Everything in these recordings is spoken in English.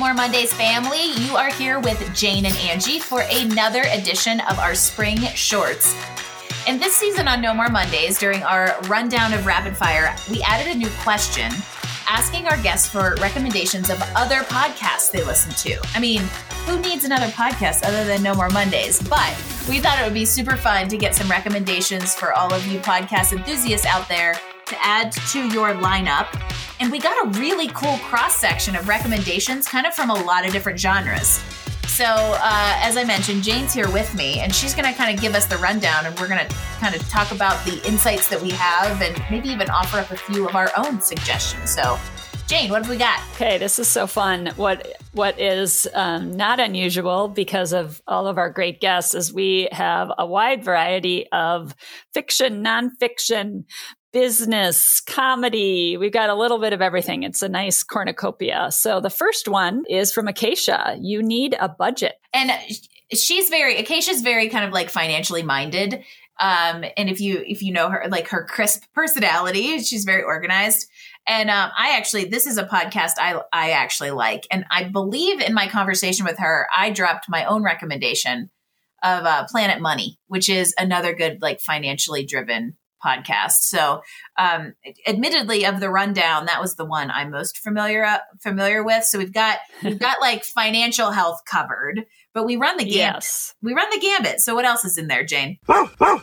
More Mondays family. You are here with Jane and Angie for another edition of our spring shorts. And this season on No More Mondays, during our rundown of rapid fire, we added a new question asking our guests for recommendations of other podcasts they listen to. I mean, who needs another podcast other than No More Mondays? But we thought it would be super fun to get some recommendations for all of you podcast enthusiasts out there to add to your lineup. And we got a really cool cross section of recommendations, kind of from a lot of different genres. So, uh, as I mentioned, Jane's here with me, and she's going to kind of give us the rundown, and we're going to kind of talk about the insights that we have, and maybe even offer up a few of our own suggestions. So, Jane, what have we got? Okay, this is so fun. What what is um, not unusual because of all of our great guests is we have a wide variety of fiction, nonfiction, business, comedy. We've got a little bit of everything. It's a nice cornucopia. So the first one is from Acacia. You need a budget. And she's very Acacia's very kind of like financially minded. Um, and if you if you know her like her crisp personality, she's very organized. And um, I actually this is a podcast I I actually like, and I believe in my conversation with her, I dropped my own recommendation of uh, Planet Money, which is another good like financially driven podcast. So, um, admittedly, of the rundown, that was the one I'm most familiar uh, familiar with. So we've got we've got like financial health covered, but we run the gambit. Yes. We run the gambit. So what else is in there, Jane?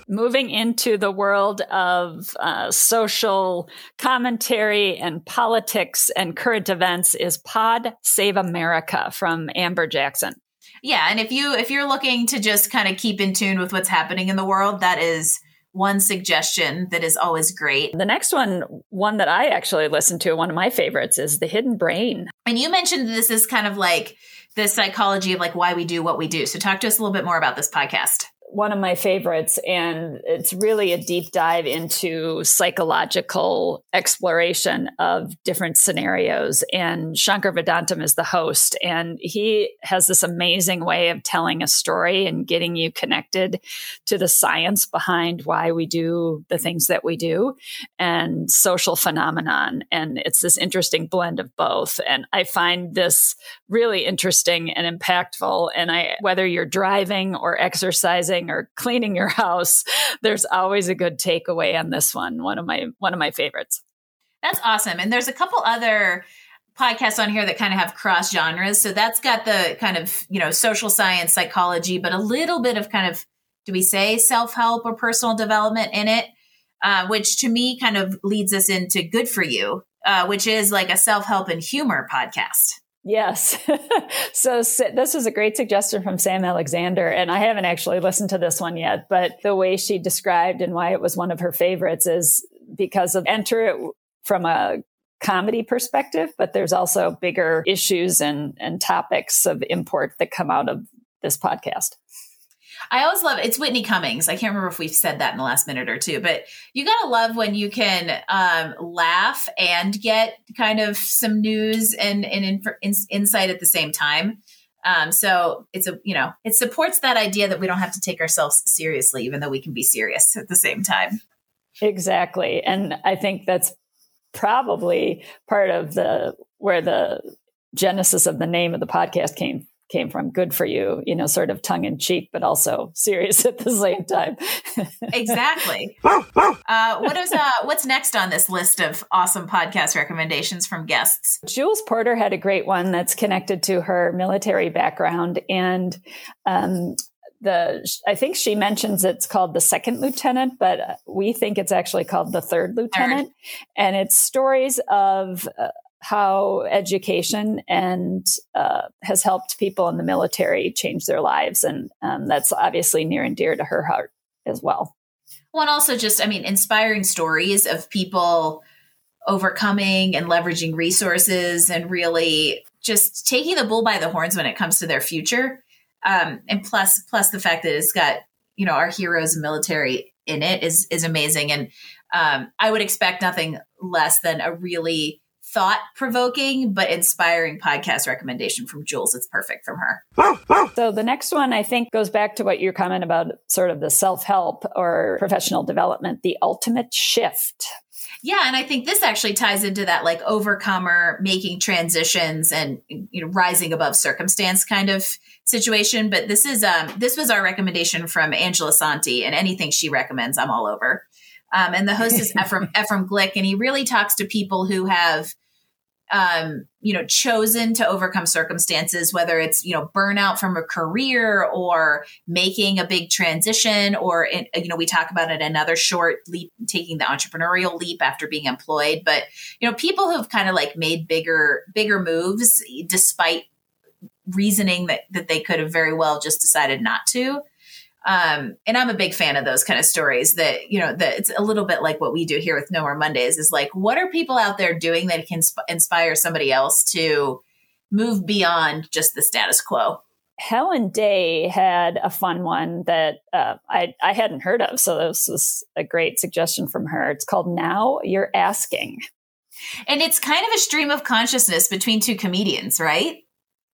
Moving into the world of uh, social commentary and politics and current events is Pod Save America from Amber Jackson. Yeah, and if you if you're looking to just kind of keep in tune with what's happening in the world, that is one suggestion that is always great. The next one, one that I actually listen to, one of my favorites is The Hidden Brain. And you mentioned this is kind of like the psychology of like why we do what we do. So talk to us a little bit more about this podcast one of my favorites, and it's really a deep dive into psychological exploration of different scenarios. And Shankar Vedantam is the host, and he has this amazing way of telling a story and getting you connected to the science behind why we do the things that we do and social phenomenon. And it's this interesting blend of both. And I find this really interesting and impactful. And I, whether you're driving or exercising, or cleaning your house, there's always a good takeaway on this one. One of my one of my favorites. That's awesome. And there's a couple other podcasts on here that kind of have cross genres. So that's got the kind of, you know, social science, psychology, but a little bit of kind of, do we say self help or personal development in it? Uh, which to me kind of leads us into Good for You, uh, which is like a self help and humor podcast. Yes. so this was a great suggestion from Sam Alexander. And I haven't actually listened to this one yet, but the way she described and why it was one of her favorites is because of enter it from a comedy perspective, but there's also bigger issues and, and topics of import that come out of this podcast. I always love it's Whitney Cummings. I can't remember if we've said that in the last minute or two, but you gotta love when you can um, laugh and get kind of some news and, and in, insight at the same time. Um, so it's a you know it supports that idea that we don't have to take ourselves seriously, even though we can be serious at the same time. Exactly, and I think that's probably part of the where the genesis of the name of the podcast came came from good for you you know sort of tongue in cheek but also serious at the same time. Exactly. Uh, what is uh, what's next on this list of awesome podcast recommendations from guests? Jules porter had a great one that's connected to her military background and um, the I think she mentions it's called the second lieutenant, but we think it's actually called the third lieutenant, third. and it's stories of uh, how education and uh, has helped people in the military change their lives, and um, that's obviously near and dear to her heart as well. Well, and also just I mean, inspiring stories of people overcoming and leveraging resources, and really just taking the bull by the horns when it comes to their future. Um, and plus, plus the fact that it's got you know our heroes and military in it is is amazing, and um, I would expect nothing less than a really thought provoking but inspiring podcast recommendation from Jules. It's perfect from her. So the next one I think goes back to what your comment about sort of the self help or professional development, the ultimate shift. Yeah, and I think this actually ties into that like overcomer making transitions and you know rising above circumstance kind of situation. But this is um this was our recommendation from Angela Santi, and anything she recommends, I'm all over. Um, and the host is Ephraim Ephraim Glick, and he really talks to people who have um, you know, chosen to overcome circumstances, whether it's, you know, burnout from a career or making a big transition, or, in, you know, we talk about it another short leap, taking the entrepreneurial leap after being employed. But, you know, people who've kind of like made bigger, bigger moves despite reasoning that, that they could have very well just decided not to. Um, and I'm a big fan of those kind of stories that, you know, that it's a little bit like what we do here with No More Mondays is like, what are people out there doing that can sp- inspire somebody else to move beyond just the status quo? Helen Day had a fun one that uh, I, I hadn't heard of. So this was a great suggestion from her. It's called Now You're Asking. And it's kind of a stream of consciousness between two comedians, right?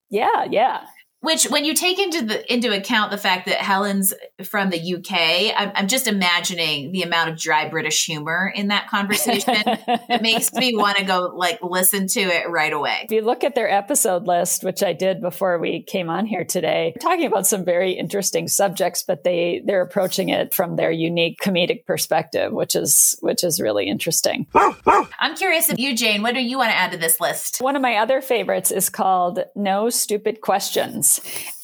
Yeah, yeah. Which, when you take into the into account the fact that Helen's from the UK, I'm, I'm just imagining the amount of dry British humor in that conversation. it makes me want to go like listen to it right away. If you look at their episode list, which I did before we came on here today, talking about some very interesting subjects, but they they're approaching it from their unique comedic perspective, which is which is really interesting. I'm curious if you, Jane, what do you want to add to this list? One of my other favorites is called No Stupid Questions.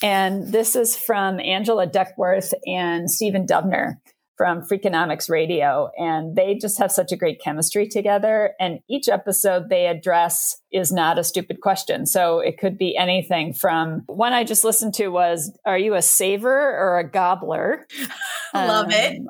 And this is from Angela Duckworth and Stephen Dubner from Freakonomics Radio. And they just have such a great chemistry together. And each episode they address is not a stupid question. So it could be anything from one I just listened to was, Are you a saver or a gobbler? Love um, it.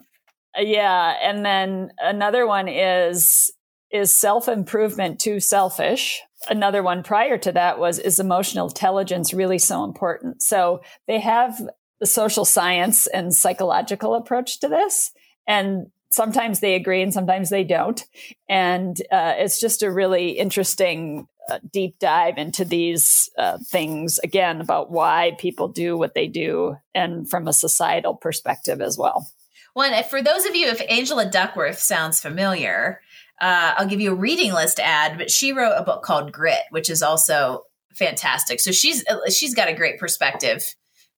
Yeah. And then another one is, is self improvement too selfish? Another one prior to that was Is emotional intelligence really so important? So they have the social science and psychological approach to this. And sometimes they agree and sometimes they don't. And uh, it's just a really interesting uh, deep dive into these uh, things again about why people do what they do and from a societal perspective as well. Well, for those of you, if Angela Duckworth sounds familiar, uh, I'll give you a reading list ad, but she wrote a book called Grit, which is also fantastic. So she's she's got a great perspective,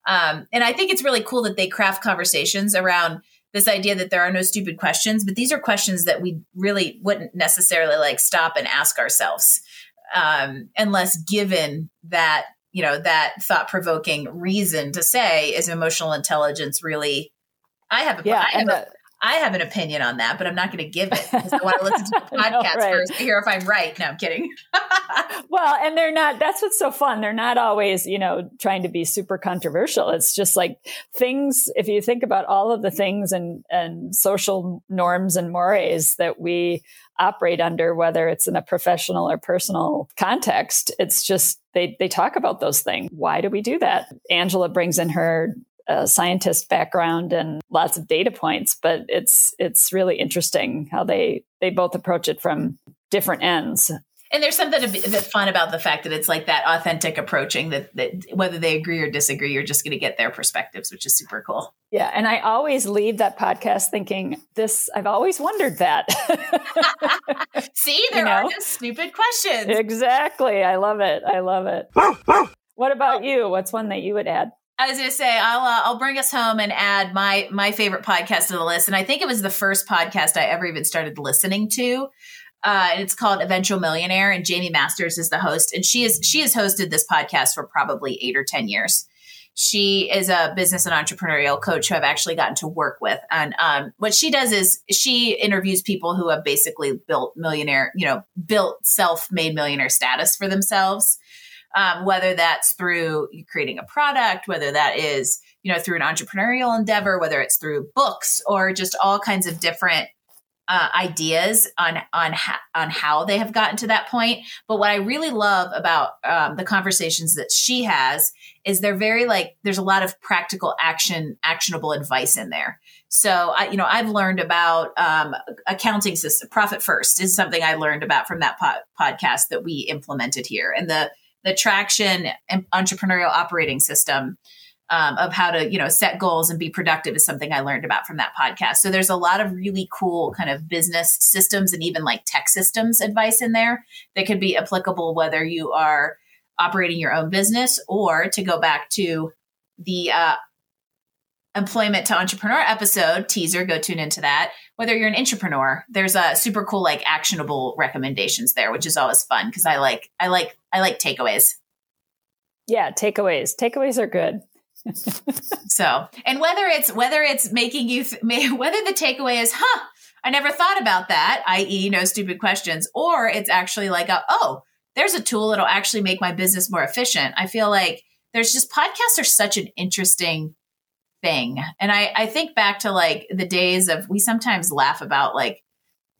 um, and I think it's really cool that they craft conversations around this idea that there are no stupid questions, but these are questions that we really wouldn't necessarily like stop and ask ourselves, um, unless given that you know that thought provoking reason to say is emotional intelligence really. I have a, yeah, I have a, I have an opinion on that, but I'm not going to give it because I want to listen to the podcast right. first to hear if I'm right. No, I'm kidding. well, and they're not, that's what's so fun. They're not always, you know, trying to be super controversial. It's just like things, if you think about all of the things and, and social norms and mores that we operate under, whether it's in a professional or personal context, it's just they, they talk about those things. Why do we do that? Angela brings in her a scientist background and lots of data points, but it's it's really interesting how they they both approach it from different ends. And there's something a bit fun about the fact that it's like that authentic approaching that, that whether they agree or disagree, you're just going to get their perspectives, which is super cool. Yeah. And I always leave that podcast thinking this, I've always wondered that. See, there you know? are no stupid questions. Exactly. I love it. I love it. what about you? What's one that you would add? I was going to say I'll uh, I'll bring us home and add my my favorite podcast to the list, and I think it was the first podcast I ever even started listening to. Uh, and it's called Eventual Millionaire, and Jaime Masters is the host, and she is she has hosted this podcast for probably eight or ten years. She is a business and entrepreneurial coach who I've actually gotten to work with, and um, what she does is she interviews people who have basically built millionaire, you know, built self made millionaire status for themselves um, whether that's through creating a product, whether that is you know through an entrepreneurial endeavor, whether it's through books or just all kinds of different uh, ideas on on ha- on how they have gotten to that point. But what I really love about um, the conversations that she has is they're very like there's a lot of practical action actionable advice in there. So I you know I've learned about um, accounting system profit first is something I learned about from that po- podcast that we implemented here and the the traction entrepreneurial operating system um, of how to you know set goals and be productive is something I learned about from that podcast. So there's a lot of really cool kind of business systems and even like tech systems advice in there that could be applicable whether you are operating your own business or to go back to the uh, employment to entrepreneur episode teaser go tune into that whether you're an entrepreneur there's a super cool like actionable recommendations there which is always fun because i like i like i like takeaways yeah takeaways takeaways are good so, and whether it's whether it's making you th- whether the takeaway is, huh, I never thought about that, i.e., no stupid questions, or it's actually like, a, oh, there's a tool that'll actually make my business more efficient. I feel like there's just podcasts are such an interesting thing, and I I think back to like the days of we sometimes laugh about like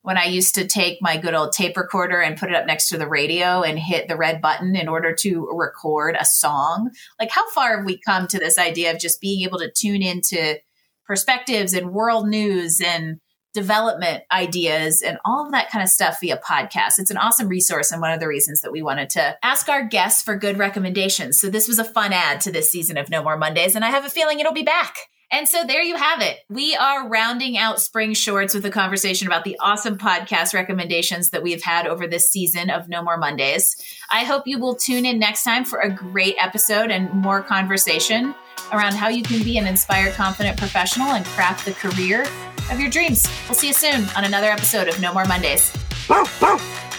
when I used to take my good old tape recorder and put it up next to the radio and hit the red button in order to record a song. Like, how far have we come to this idea of just being able to tune into perspectives and world news and development ideas and all of that kind of stuff via podcast? It's an awesome resource and one of the reasons that we wanted to ask our guests for good recommendations. So, this was a fun add to this season of No More Mondays, and I have a feeling it'll be back. And so there you have it. We are rounding out spring shorts with a conversation about the awesome podcast recommendations that we've had over this season of No More Mondays. I hope you will tune in next time for a great episode and more conversation around how you can be an inspired, confident professional and craft the career of your dreams. We'll see you soon on another episode of No More Mondays.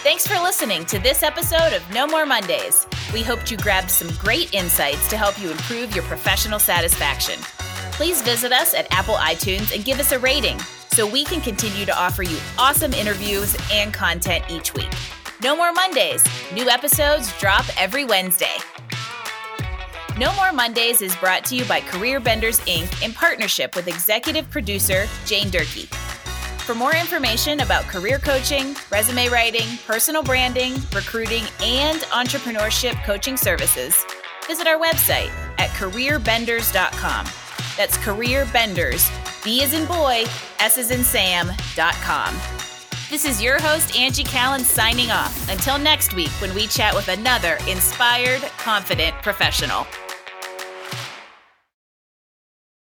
Thanks for listening to this episode of No More Mondays. We hoped you grabbed some great insights to help you improve your professional satisfaction please visit us at Apple iTunes and give us a rating so we can continue to offer you awesome interviews and content each week. No More Mondays. New episodes drop every Wednesday. No More Mondays is brought to you by Career Benders Inc. in partnership with executive producer Jane Durkee. For more information about career coaching, resume writing, personal branding, recruiting, and entrepreneurship coaching services, visit our website at careerbenders.com. That's careerbenders, B is in boy, S is in Sam.com. This is your host, Angie Callen, signing off. Until next week, when we chat with another inspired, confident professional.